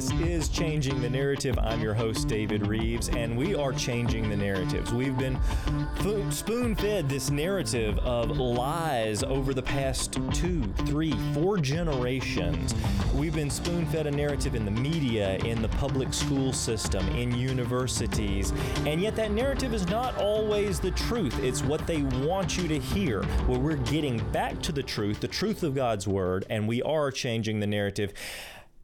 This is Changing the Narrative. I'm your host, David Rives, and we are changing the narratives. We've been spoon fed this narrative of lies over the past two, three, four generations. We've been spoon fed a narrative in the media, in the public school system, in universities, and yet that narrative is not always the truth. It's what they want you to hear. Well, we're getting back to the truth, the truth of God's Word, and we are changing the narrative.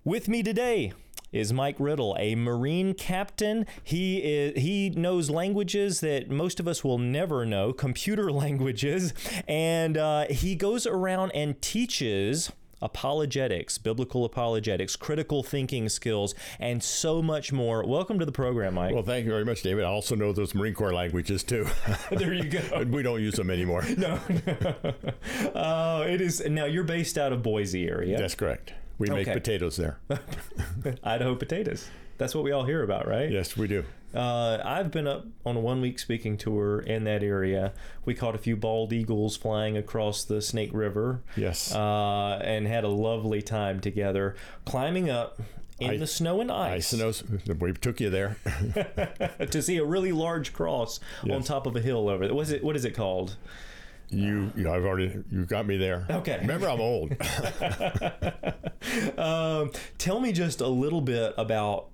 With me today is Mike Riddle, a Marine captain. He is he knows languages that most of us will never know, computer languages, and uh, he goes around and teaches apologetics, biblical apologetics, critical thinking skills, and so much more. Welcome to the program, Mike. Well, thank you very much, David. I also know those Marine Corps languages too. there you go. we don't use them anymore. No. no. uh, it is now. You're based out of Boise area. That's correct. We make potatoes there. Idaho potatoes. That's what we all hear about, right? Yes, we do. Uh, I've been up on a one week speaking tour in that area. We caught a few bald eagles flying across the Snake River. Yes. Uh, and had a lovely time together climbing up in I, the snow and ice. Ice and. We took you there to see a really large cross yes. on top of a hill over there. What is it? What is it called? You, you know, I've already you got me there. Okay. Remember, I'm old. um, tell me just a little bit about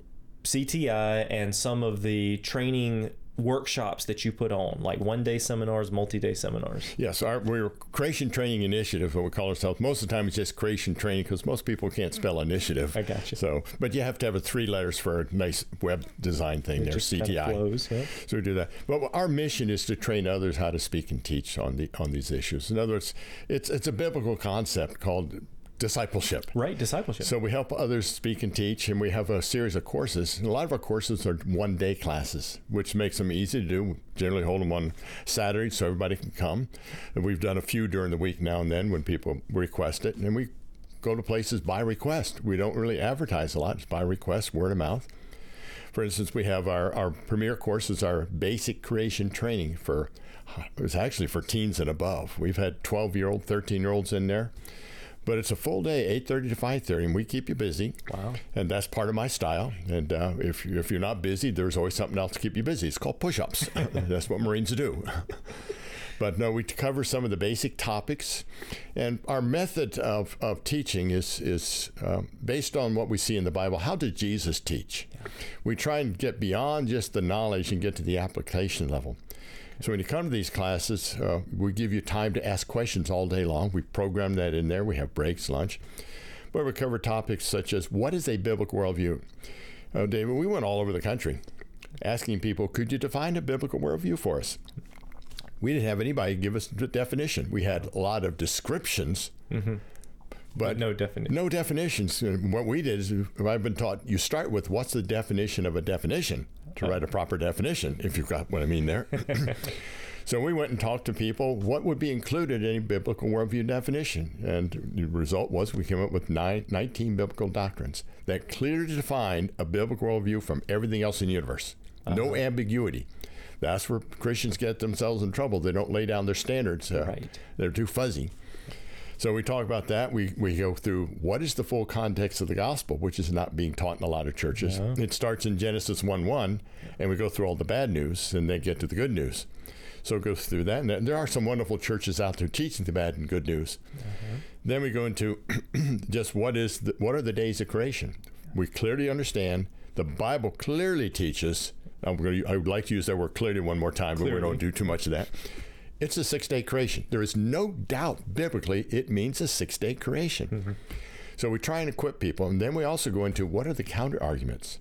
CTI and some of the training workshops that you put on, like one day seminars, multi day seminars? Yes, our we're creation training initiative, what we call ourselves. Most of the time, it's just creation training because most people can't spell initiative. I got you. So, but you have to have a three letters for a nice web design thing it there, CTI. Kind of flows, yeah. So we do that. But our mission is to train others how to speak and teach on the on these issues. In other words, it's it's a biblical concept called discipleship. Right, discipleship. So we help others speak and teach, and we have a series of courses. And a lot of our courses are one day classes, which makes them easy to do. We generally hold them on Saturday so everybody can come. And we've done a few during the week now and then when people request it. And we go to places by request. We don't really advertise a lot, it's by request, word of mouth. For instance, we have our, our premier courses, our basic creation training for, it's actually for teens and above. We've had 12 year old, 13 year olds in there. But it's a full day, 8.30 to 5.30, and we keep you busy. Wow. And that's part of my style. And uh, if, if you're not busy, there's always something else to keep you busy. It's called push-ups. that's what Marines do. but no, we cover some of the basic topics. And our method of, of teaching is, is uh, based on what we see in the Bible. How did Jesus teach? Yeah. We try and get beyond just the knowledge and get to the application level. So when you come to these classes, uh, we give you time to ask questions all day long. We program that in there. We have breaks, lunch. But we cover topics such as what is a biblical worldview? Uh, David, we went all over the country asking people, could you define a biblical worldview for us? We didn't have anybody give us a definition. We had a lot of descriptions. Mm-hmm but, no definition. No definitions. What we did is, I've been taught, you start with what's the definition of a definition to write a proper definition, if you've got what I mean there. so we went and talked to people. What would be included in a biblical worldview definition? And the result was we came up with nine, 19 biblical doctrines that clearly defined a biblical worldview from everything else in the universe. Uh-huh. No ambiguity. That's where Christians get themselves in trouble. They don't lay down their standards. Uh, right. They're too fuzzy. So we talk about that. We, we go through what is the full context of the gospel, which is not being taught in a lot of churches. Yeah. It starts in Genesis 1 1, and we go through all the bad news and then get to the good news. So it goes through that. And there are some wonderful churches out there teaching the bad and good news. Uh-huh. Then we go into just what is the, what are the days of creation. We clearly understand the Bible clearly teaches. I'm going to, I would like to use that word clearly one more time, clearly. but we don't do too much of that it's a six day creation. There is no doubt biblically it means a six day creation. Mm-hmm. So we try and equip people. And then we also go into what are the counter arguments?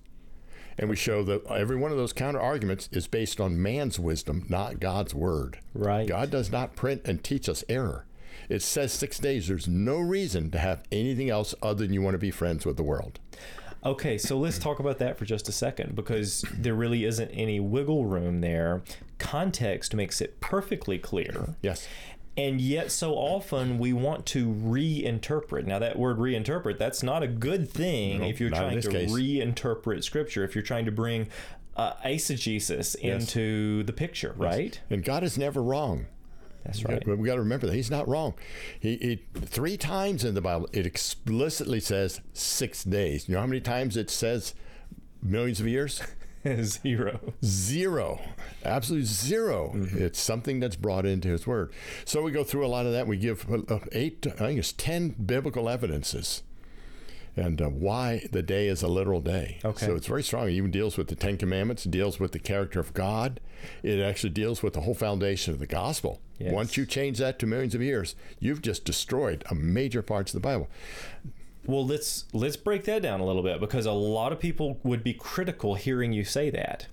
And we show that every one of those counter arguments is based on man's wisdom, not God's word. Right. God does not print and teach us error. It says six days. There's no reason to have anything else other than you want to be friends with the world. Okay, so let's talk about that for just a second because there really isn't any wiggle room there. Context makes it perfectly clear. Yes. And yet, so often we want to reinterpret. Now, that word reinterpret, that's not a good thing no, if you're trying to case. reinterpret scripture, if you're trying to bring uh, eisegesis yes. into the picture, right? And God is never wrong. That's right. We got to remember that he's not wrong. He, he three times in the Bible it explicitly says six days. You know how many times it says millions of years? Zero. Zero, absolute 0 It's something that's brought into His Word. So we go through a lot of that. We give uh, eight, I think it's ten biblical evidences, and uh, why the day is a literal day. Okay. So it's very strong. It even deals with the Ten Commandments. It deals with the character of God. It actually deals with the whole foundation of the gospel. Yes. Once you change that to millions of years, you've just destroyed a major parts of the Bible. Well, let's let's break that down a little bit because a lot of people would be critical hearing you say that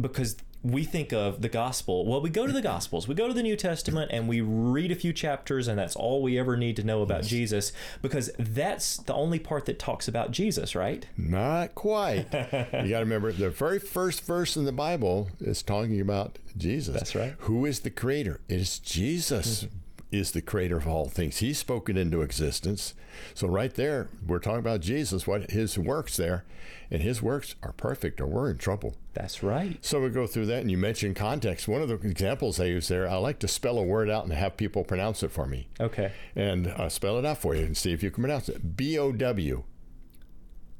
because we think of the gospel. Well, we go to the gospels, we go to the New Testament and we read a few chapters and that's all we ever need to know about Jesus because that's the only part that talks about Jesus, right? Not quite. you got to remember the very first verse in the Bible is talking about Jesus. That's right. Who is the creator? It is Jesus. Mm-hmm. Is the creator of all things. He's spoken into existence. So right there, we're talking about Jesus, what his works there, and his works are perfect, or we're in trouble. That's right. So we go through that, and you mentioned context. One of the examples I use there, I like to spell a word out and have people pronounce it for me, Okay. and uh, spell it out for you and see if you can pronounce it. B O W.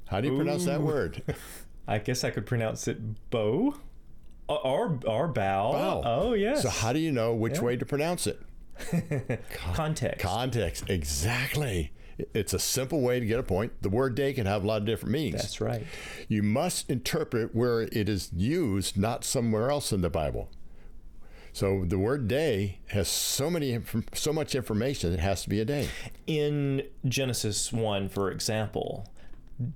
How do you pronounce that word? I guess I could pronounce it bow or or bow. Bow. Oh, yes. So how do you know which way to pronounce it? Context. Context. Exactly. It's a simple way to get a point. The word day can have a lot of different meanings. That's right. You must interpret where it is used, not somewhere else in the Bible. So the word day has so many so much information it has to be a day. in Genesis 1, for example,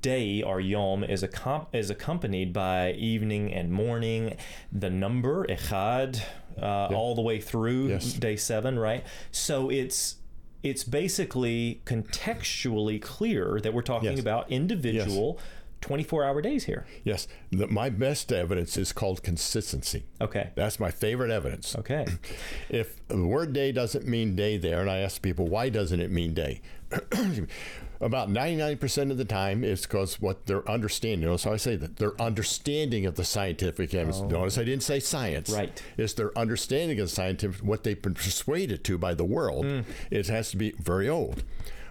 day or yom is, accom- is accompanied by evening and morning, the number, echad, uh, all the way through Yes. day seven, right? So it's it's basically contextually clear that we're talking Yes. about individual 24 hour days here. Yes, the, my best evidence is called consistency. Okay. That's my favorite evidence. Okay. If the word day doesn't mean day there, and I ask people, why doesn't it mean day? About 99% of the time, it's because what they're understanding. Notice how I say that their understanding of the scientific evidence. Oh. Notice I didn't say science. Right. It's their understanding of the scientific, what they've been persuaded to by the world. Hmm. It has to be very old.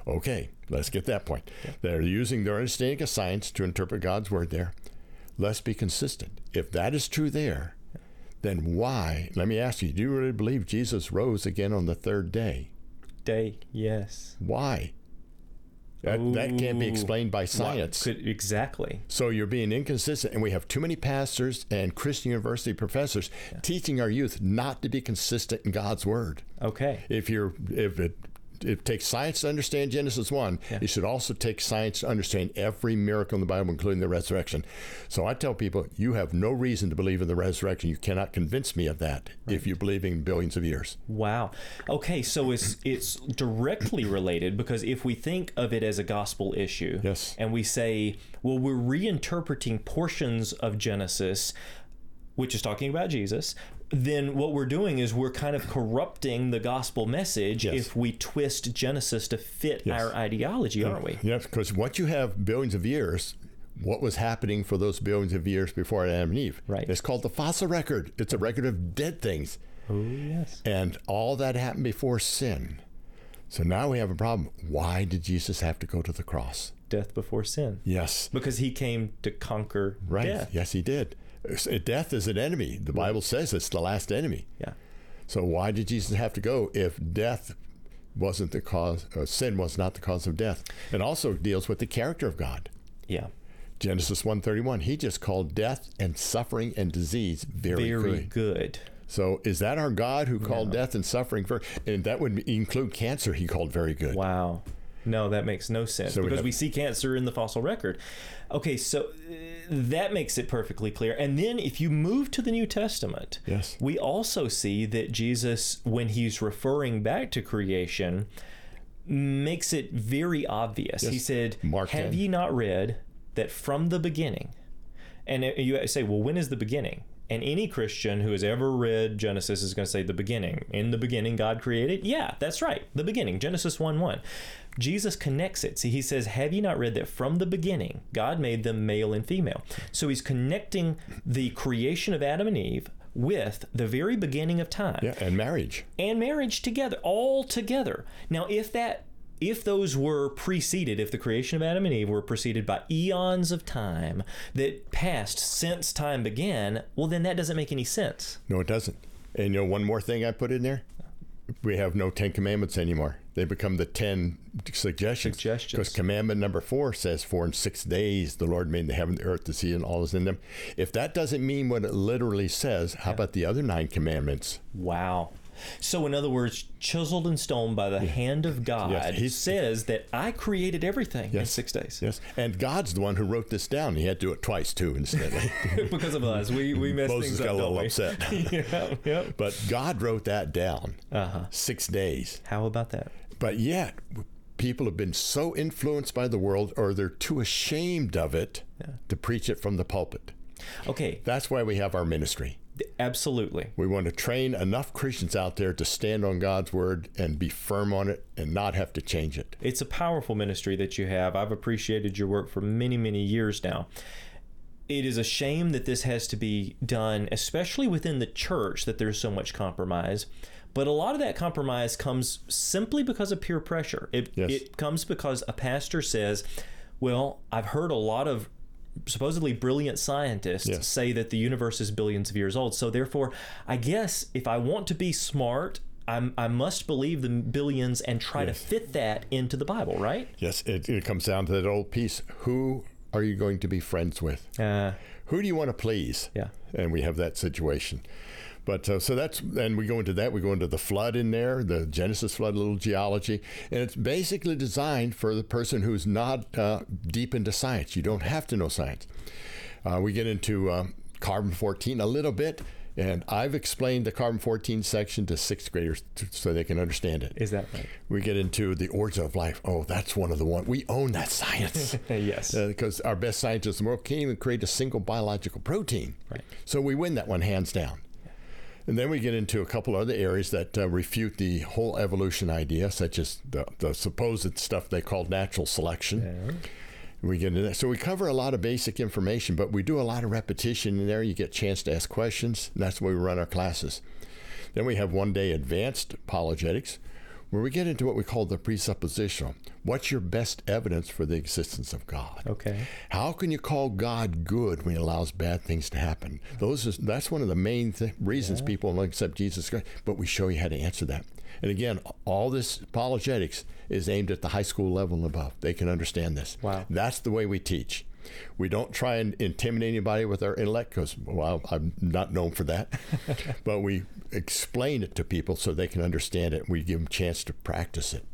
Okay, let's get that point. They're using their understanding of science to interpret God's word there. Let's be consistent. If that is true there, then why? Let me ask you, do you really believe Jesus rose again on the third day? Day, yes. Why? That, that can't be explained by science. could- exactly. So you're being inconsistent, and we have too many pastors and Christian university professors teaching our youth not to be consistent in God's word. Okay. If you're if it it takes science to understand Genesis 1, it should also take science to understand every miracle in the Bible, including the resurrection. So I tell people, you have no reason to believe in the resurrection. You cannot convince me of that if you believe in billions of years. Wow. Okay, so it's it's directly related because if we think of it as a gospel issue, Yes. and we say, well, we're reinterpreting portions of Genesis, which is talking about Jesus, then what we're doing is we're kind of corrupting the gospel message Yes. if we twist Genesis to fit Yes. our ideology, aren't we? Yes, because once you have billions of years, what was happening for those billions of years before Adam and Eve? Right. It's called the fossil record. It's a record of dead things. Oh yes. And all that happened before sin. So now we have a problem. Why did Jesus have to go to the cross? Death before sin. Yes. Because he came to conquer Right. death. Yes, he did. Death is an enemy. The Bible says it's the last enemy. Yeah. So why did Jesus have to go if death wasn't the cause, sin was not the cause of death? It also deals with the character of God. Yeah. Genesis 1:31. He just called death and suffering and disease very, Very good. good. So is that our God who called death and suffering for and that would include cancer he called very good. Wow. No, that makes no sense So we because have- we see cancer in the fossil record. Okay, so uh, that makes it perfectly clear. And then if you move to the New Testament, Yes. we also see that Jesus, when he's referring back to creation, makes it very obvious. He said, Mark Have 10. ye not read that from the beginning, and you say, well, when is the beginning? And any Christian who has ever read Genesis is going to say the beginning. In the beginning, God created. Yeah, that's right. The beginning, Genesis 1 1. Jesus connects it. See, he says, Have you not read that from the beginning, God made them male and female? So he's connecting the creation of Adam and Eve with the very beginning of time Yeah, and marriage. and marriage together, all together. Now, if that if those were preceded, if the creation of Adam and Eve were preceded by eons of time that passed since time began, well, then that doesn't make any sense. No, it doesn't. And you know, one more thing I put in there. We have no Ten Commandments anymore. They become the ten suggestions. Suggestions. Because commandment number four says, "For in six days the Lord made the heaven, the earth, the sea, and all is in them." If that doesn't mean what it literally says, how about the other nine commandments? Wow. So, in other words, chiseled in stone by the hand of God, Yes, he says that I created everything in six days. Yes, and God's the one who wrote this down. He had to do it twice too, incidentally. because of us, we we messed Moses things got a little upset. yeah, yeah. but God wrote that down. Uh-huh. Six days. How about that? But yet, people have been so influenced by the world, or they're too ashamed of it to preach it from the pulpit. Okay, That's why we have our ministry. Absolutely. We want to train enough Christians out there to stand on God's word and be firm on it and not have to change it. It's a powerful ministry that you have. I've appreciated your work for many, many years now. It is a shame that this has to be done, especially within the church, that there's so much compromise. But a lot of that compromise comes simply because of peer pressure. It, Yes. it comes because a pastor says, Well, I've heard a lot of supposedly brilliant scientists say that the universe is billions of years old. So, therefore, I guess if I want to be smart, I'm, I must believe the billions and try Yes. to fit that into the Bible, right? Yes, it, it comes down to that old piece. Who are you going to be friends with? Uh, Who do you want to please? Yeah. And we have that situation. But uh, so that's, and we go into that. We go into the flood in there, the Genesis flood, a little geology. And it's basically designed for the person who's not uh, deep into science. You don't have to know science. Uh, we get into um, carbon 14 a little bit. And I've explained the carbon 14 section to sixth graders so they can understand it. is that right? We get into the origin of life. Oh, that's one of the one. We own that science. yes. because our best scientists in the world can't even create a single biological protein. Right. So we win that one hands down. And then we get into a couple other areas that uh, refute the whole evolution idea, such as the, the supposed stuff they call natural selection. We get into that. So we cover a lot of basic information, but we do a lot of repetition in there. You get a chance to ask questions, and that's the way we run our classes. Then we have one day advanced apologetics, where we get into what we call the presuppositional. What's your best evidence for the existence of God? Okay. How can you call God good when He allows bad things to happen? Those is, that's one of the main th- reasons people don't accept Jesus Christ. But we show you how to answer that. And again, all this apologetics is aimed at the high school level and above. They can understand this. Wow. That's the way we teach. We don't try and intimidate anybody with our intellect because, well, I'm not known for that. but we explain it to people so they can understand it. And we give them a chance to practice it.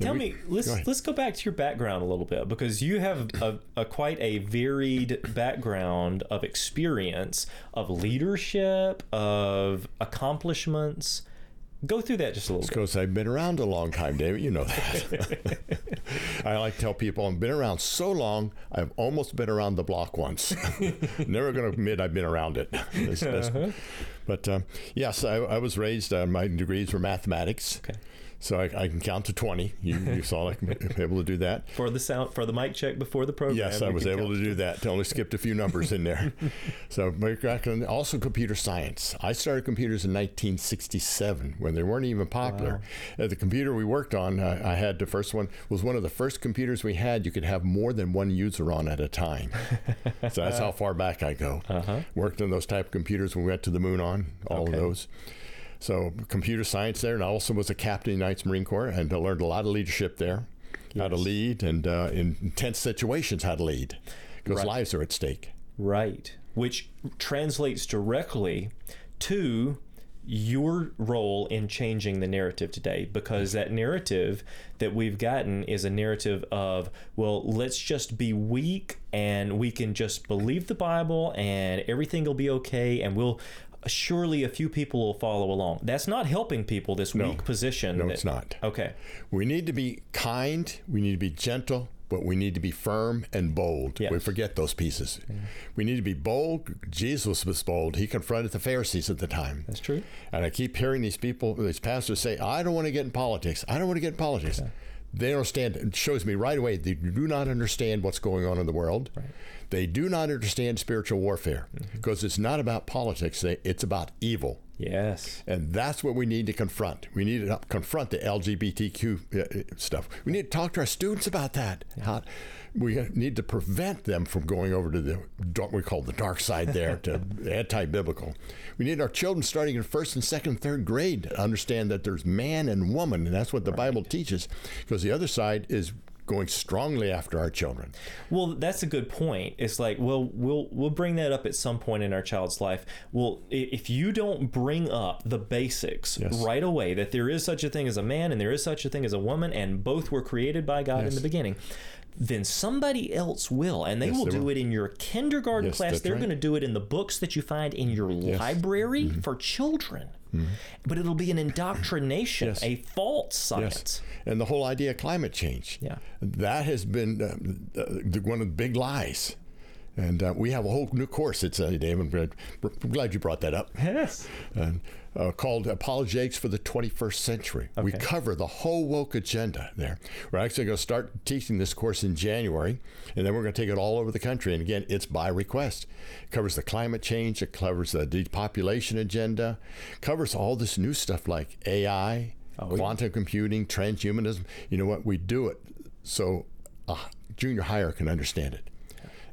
Tell we- me, let's go let's go back to your background a little bit because you have a, a quite a varied background of experience, of leadership, of accomplishments. Go through that just a little bit. Because I've been around a long time, David. You know that. I like to tell people I've been around so long, I've almost been around the block once. Never going to admit I've been around it. That's- that's- But um, yes, I, I was raised, uh, my degrees were mathematics. Okay. So I, I can count to 20. You, you saw I able to do that. For the sound, for the mic check before the program. Yes, I was able to do that. Only skipped a few numbers in there. so, also computer science. I started computers in 1967 when they weren't even popular. Uh, the computer we worked on, uh, I had the first one was one of the first computers we had. You could have more than one user on at a time. so that's how far back I go. Uh-huh. Worked on those type of computers when we went to the moon on all Okay. of those. So computer science there, and I also was a captain in the United States Marine Corps, and I learned a lot of leadership there, how to lead, and uh, in intense situations how to lead, because Right. lives are at stake. Right. Which translates directly to your role in changing the narrative today because that narrative that we've gotten is a narrative of well let's just be weak and we can just believe the bible and everything will be okay and we'll surely a few people will follow along that's not helping people this weak position No, that- it's not. okay We need to be kind. We need to be gentle, but we need to be firm and bold. Yes. We forget those pieces. We need to be bold. Jesus was bold. He confronted the Pharisees at the time. that's true And I keep hearing these people, these pastors say, I don't want to get in politics. I don't want to get in politics. They don't understand. It shows me right away they do not understand what's going on in the world. Right. They do not understand spiritual warfare mm-hmm. because it's not about politics. It's about evil. Yes. And that's what we need to confront. We need to confront the LGBTQ uh, stuff. We need to talk to our students about that. How, we need to prevent them from going over to the what we call the dark side there to anti-biblical. We need our children starting in first and second, and third grade to understand that there's man and woman, and that's what the Bible teaches. Because the other side is going strongly after our children. Well, that's a good point. It's like, well, we'll we'll bring that up at some point in our child's life. Well, if you don't bring up the basics Yes. right away, that there is such a thing as a man and there is such a thing as a woman, and both were created by God in the beginning. Then somebody else will, and they Yes, will they do will. it in your kindergarten Yes, class. They're right. going to do it in the books that you find in your library Mm-hmm. for children. But it'll be an indoctrination, Yes. a false science. And the whole idea of climate change. Yeah. That has been uh, uh, one of the big lies. And uh, we have a whole new course. It's uh, David. I'm glad you brought that up. Yes. and, uh, called Apologetics for the 21st Century. We cover the whole woke agenda there. We're actually going to start teaching this course in January, and then we're going to take it all over the country. And again, it's by request. It covers the climate change, it covers the depopulation agenda, covers all this new stuff like AI, Oh, yeah. quantum computing, transhumanism. You know what? We do it so a junior higher can understand it.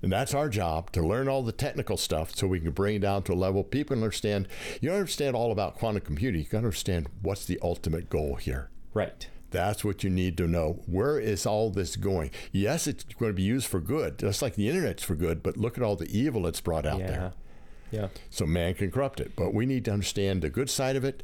And that's our job to learn all the technical stuff so we can bring it down to a level people can understand. You don't understand all about quantum computing. You can understand what's the ultimate goal here. Right. That's what you need to know. Where is all this going? Yes, it's going to be used for good, just like the internet's for good, but look at all the evil it's brought out Yeah. there. Yeah. So man can corrupt it. But we need to understand the good side of it,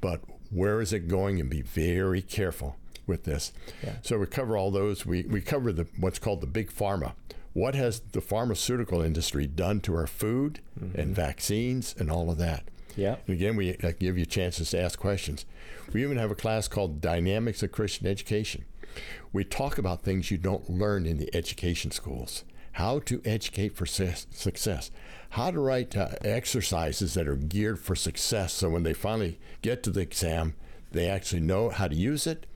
but where is it going and be very careful with this. Yeah. So we cover all those. We, we cover the what's called the big pharma. What has the pharmaceutical industry done to our food and vaccines and all of that? Yeah. And again, we give you chances to ask questions. We even have a class called Dynamics of Christian Education. We talk about things you don't learn in the education schools. How to educate for success. How to write uh, exercises that are geared for success so when they finally get to the exam, they actually know how to use it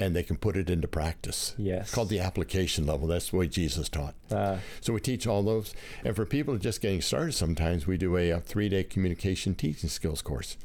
and they can put it into practice. Yes. It's called the application level. That's the way Jesus taught. Uh, So we teach all those. And for people just getting started, sometimes we do a, uh three-day communication teaching skills course,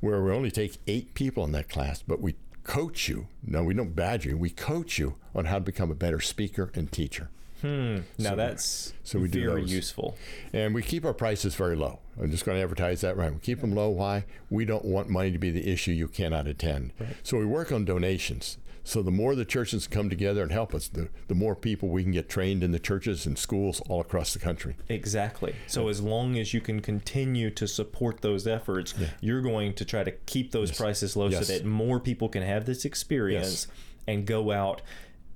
where we only take eight people in that class, but we coach you. No, we don't badger you. We coach you on how to become a better speaker and teacher. Hmm. Now So- that's so we do very those. useful. And we keep our prices very low. I'm just going to advertise that right. We keep them low. Why? We don't want money to be the issue you cannot attend. Right. So we work on donations. So the more the churches come together and help us, the, the more people we can get trained in the churches and schools all across the country. Exactly. So as long as you can continue to support those efforts, you're going to try to keep those prices low Yes. so that more people can have this experience and go out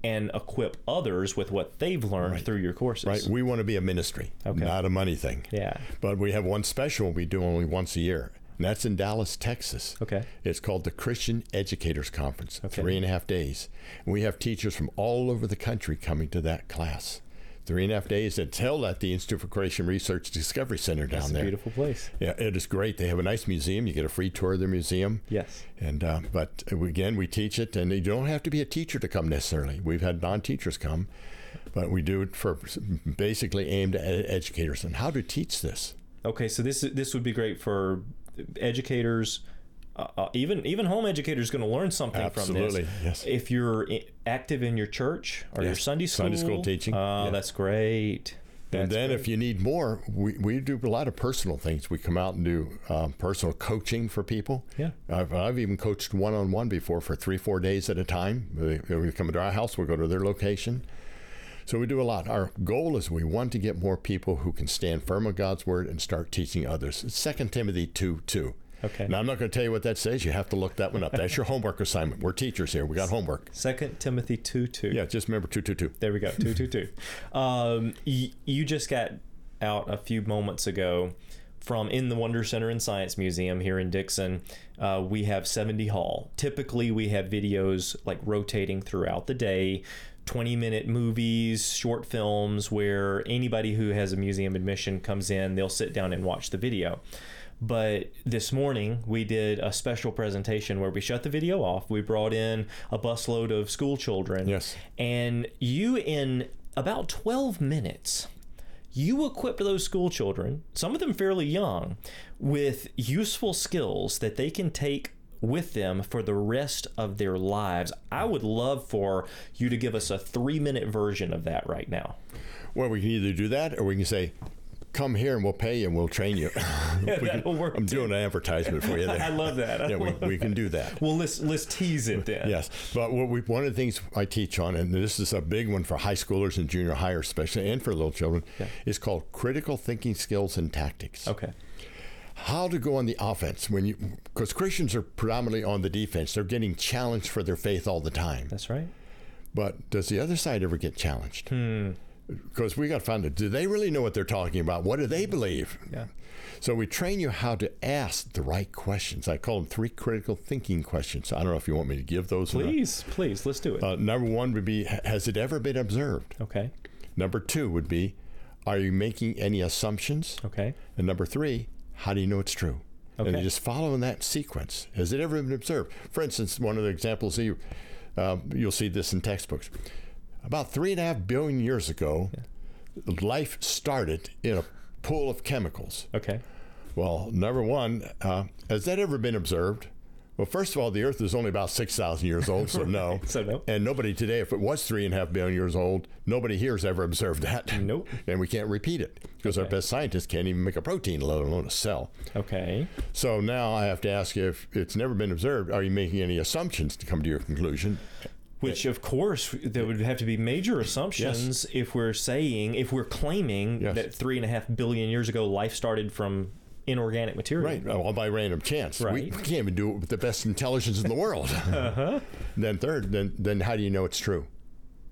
and equip others with what they've learned through your courses. Right? We want to be a ministry, Okay. not a money thing. Yeah. But we have one special we do only once a year, and that's in Dallas, Texas. Okay. It's called the Christian Educators Conference, Okay. three and a half days. And we have teachers from all over the country coming to that class. Three and a half days. It's held at the Institute for Creation Research Discovery Center down there. It's a there. beautiful place. Yeah, it is great. They have a nice museum. You get a free tour of their museum. Yes. And uh, but again, we teach it, and you don't have to be a teacher to come necessarily. We've had non-teachers come, but we do it for basically aimed at educators and how to teach this. Okay, so this this would be great for educators, uh, uh, even even home educators going to learn something Absolutely, from this. yes. If you're active in your church or your Sunday school, Sunday school teaching, Oh, yeah. that's great. And then great. if you need more, we, we do a lot of personal things. We come out and do um, personal coaching for people. Yeah. I've, I've even coached one-on-one before for three, four days at a time. They, they come to our house, we go to their location. So we do a lot. Our goal is we want to get more people who can stand firm on God's word and start teaching others. It's 2 Timothy 2 2. Okay. Now, I'm not going to tell you what that says. You have to look that one up. That's your homework assignment. We're teachers here. We got homework. Second Timothy two two. Yeah, just remember 222. There we go. Two two two. Um, y- you just got out a few moments ago from in the Wonder Center and Science Museum here in Dickson. Uh, we have 70 Hall. Typically, we have videos like rotating throughout the day. 20 minute movies, short films where anybody who has a museum admission comes in, they'll sit down and watch the video. But this morning we did a special presentation where we shut the video off. We brought in a busload of school children. Yes. And you, in about 12 minutes, you equip those school children, some of them fairly young, with useful skills that they can take with them for the rest of their lives. I would love for you to give us a three minute version of that right now. Well, we can either do that or we can say, come here and we'll pay you and we'll train you. Yeah, We that'll work I'm too. doing an advertisement for you there. I love that. I yeah, we, love we can do that. Well, let's let's tease it then. Yes, but what we, one of the things I teach on, and this is a big one for high schoolers and junior higher especially, and for little children, is called critical thinking skills and tactics. Okay. How to go on the offense when you, because Christians are predominantly on the defense. They're getting challenged for their faith all the time. That's right. But does the other side ever get challenged? Hmm. Because we got to find out, do they really know what they're talking about? What do they believe? Yeah. So we train you how to ask the right questions. I call them three critical thinking questions. I don't know if you want me to give those. or. Please, please, let's do it. Uh, number one would be, has it ever been observed? okay. Number two would be, are you making any assumptions? Okay. And number three, how do you know it's true? And Okay. you just follow in that sequence. Has it ever been observed? For instance, one of the examples you, uh, you'll see this in textbooks. About three and a half billion years ago, life started in a pool of chemicals. Okay. Well, number one, uh, has that ever been observed? Well, first of all, the Earth is only about 6,000 years old, so no. So no. And nobody today, if it was three and a half billion years old, nobody here has ever observed that. Nope. and we can't repeat it because our best scientists can't even make a protein, let alone a cell. Okay. So now I have to ask if it's never been observed, are you making any assumptions to come to your conclusion? Which, of course, there would have to be major assumptions if we're saying, if we're claiming Yes. that three and a half billion years ago life started from inorganic material. Right, all by random chance. Right. we can't even do it with the best intelligence in the world. uh-huh. Then third, then then how do you know it's true?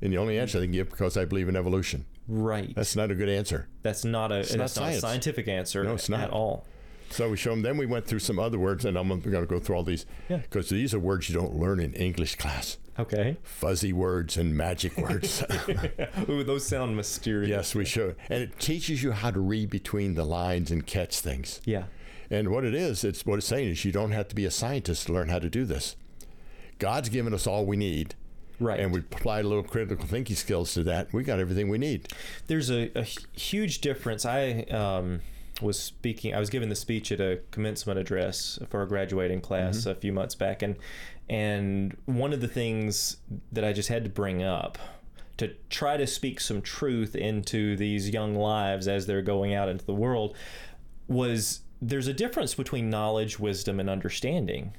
And the only answer I can give because I believe in evolution. Right. That's not a good answer. That's not a that's not not, a scientific answer No, it's not. at all. So we show them. Then we went through some other words, and I'm going to go through all these Yeah. because these are words you don't learn in English class. Okay. Fuzzy words and magic words. Ooh, those sound mysterious. yes, we show, and it teaches you how to read between the lines and catch things. Yeah. And what it is, it's what it's saying is you don't have to be a scientist to learn how to do this. God's given us all we need, Right. and we apply a little critical thinking skills to that. We got everything we need. there's a, a huge difference. I um, was speaking. I was giving the speech at a commencement address for a graduating class mm-hmm. a few months back, and and one of the things that I just had to bring up to try to speak some truth into these young lives as they're going out into the world was there's a difference between knowledge, wisdom, and understanding.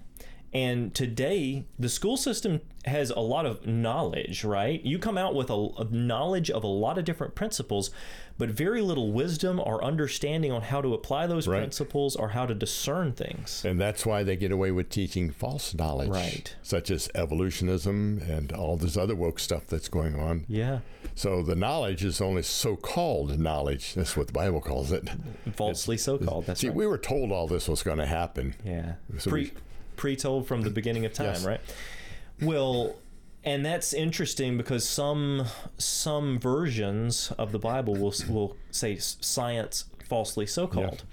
And today, the school system has a lot of knowledge, right? You come out with a, a knowledge of a lot of different principles, but very little wisdom or understanding on how to apply those Right. principles or how to discern things. And that's why they get away with teaching false knowledge, Right. such as evolutionism and all this other woke stuff that's going on. Yeah. So the knowledge is only so-called knowledge. That's what the Bible calls it. Falsely so called. That's See, right. we were told all this was going to happen. Yeah. So Pre we- pre-told from the beginning of time, Yes. right? Well, and that's interesting because some some versions of the Bible will will say science falsely so called.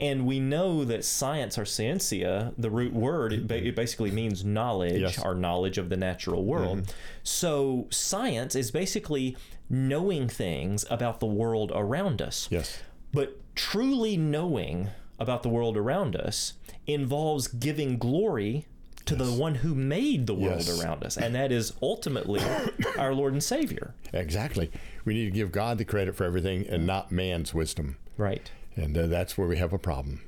And we know that science or scientia, the root word, it, ba- it basically means knowledge Yes. or knowledge of the natural world. Mm-hmm. So science is basically knowing things about the world around us. Yes. But truly knowing about the world around us involves giving glory to the one who made the world Yes. around us, and that is ultimately our Lord and Savior. Exactly. We need to give God the credit for everything and not man's wisdom. Right. And uh, that's where we have a problem.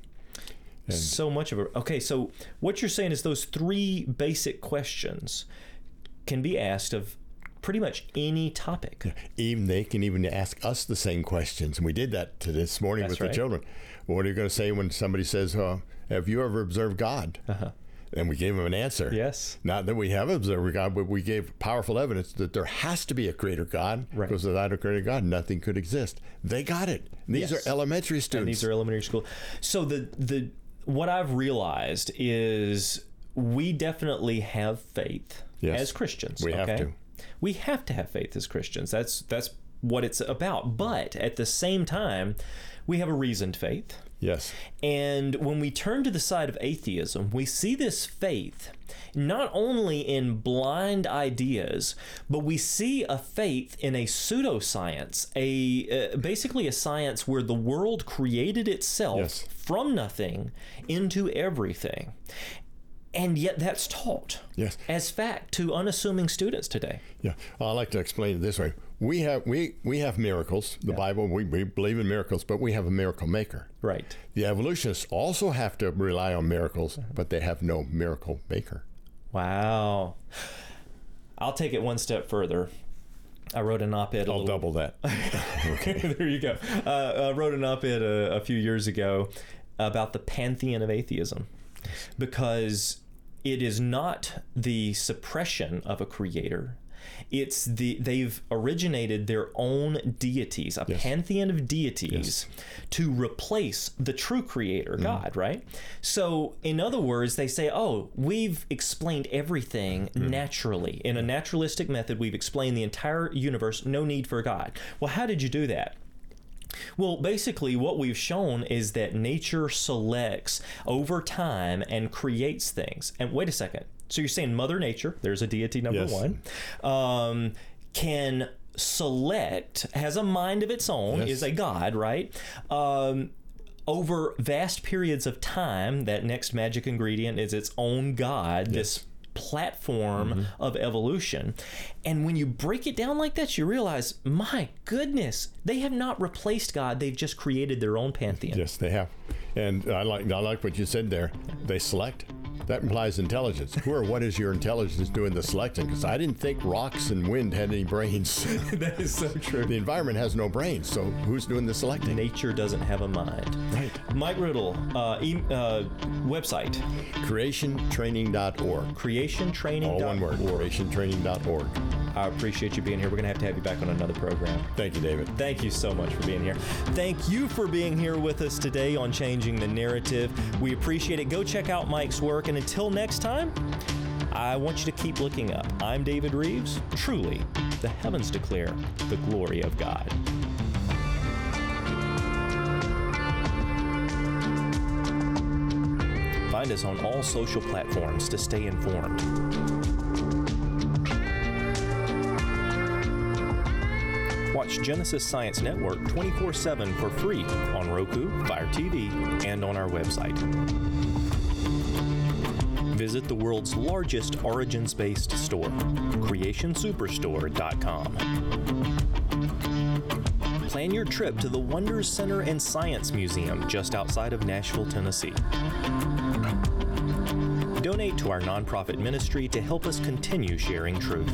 so much of it. Okay, so what you're saying is those three basic questions can be asked of pretty much any topic. Even they can even ask us the same questions, and we did that to this morning That's with right. the children. What are you going to say when somebody says, uh, "Have you ever observed God?" Uh-huh. And we gave them an answer. Yes. Not that we have observed God, but we gave powerful evidence that there has to be a creator God, Right. because without a creator God, nothing could exist. They got it. These Yes. are elementary students. And these are elementary school. So the the what I've realized is we definitely have faith Yes. as Christians. We have to. We have to have faith as Christians. That's that's what it's about. But at the same time, we have a reasoned faith. Yes. And when we turn to the side of atheism, we see this faith not only in blind ideas, but we see a faith in a pseudoscience, a uh, basically a science where the world created itself Yes. from nothing into everything. And yet that's taught Yes. as fact to unassuming students today. Yeah, I like to explain it this way. We have we we have miracles. The Bible we, we believe in miracles, but we have a miracle maker. Right. The evolutionists also have to rely on miracles, but they have no miracle maker. Wow. I'll take it one step further. I wrote an op-ed. a I'll double that. Okay. there you go. Uh, I wrote an op-ed a, a few years ago about the pantheon of atheism, because it is not the suppression of a creator. It's the they've originated their own deities, a pantheon of deities, to replace the true creator, mm. God. Right. So, in other words, they say, "Oh, we've explained everything mm. naturally in a naturalistic method. We've explained the entire universe. No need for God." Well, how did you do that? Well, basically, what we've shown is that nature selects over time and creates things. And wait a second. So you're saying Mother Nature, there's a deity number Yes. one, um, can select, has a mind of its own, Yes. is a God, right? Um, over vast periods of time, that next magic ingredient is its own God, this platform mm-hmm. of evolution. And when you break it down like that, you realize, my goodness, they have not replaced God, they've just created their own pantheon. yes, they have. And I like I like what you said there. They select. That implies intelligence. Where what is your intelligence doing the selecting? Because I didn't think rocks and wind had any brains. that is so true. the environment has no brains, so who's doing the selecting? Nature doesn't have a mind. Right. Mike Riddle, uh, e- uh, website, Creationtraining.org. creationtraining. All one word. Creationtraining.org. I appreciate you being here. We're going to have to have you back on another program. Thank you, David. Thank you so much for being here. Thank you for being here with us today on Changing the Narrative. We appreciate it. Go check out Mike's work. And until next time, I want you to keep looking up. I'm David Rives. Truly, the heavens declare the glory of God. Find us on all social platforms to stay informed. Watch Genesis Science Network 24 7 for free on Roku, Fire TV, and on our website. Visit the world's largest origins based store, creationsuperstore.com. Plan your trip to the Wonders Center and Science Museum just outside of Nashville, Tennessee. Donate to our nonprofit ministry to help us continue sharing truth.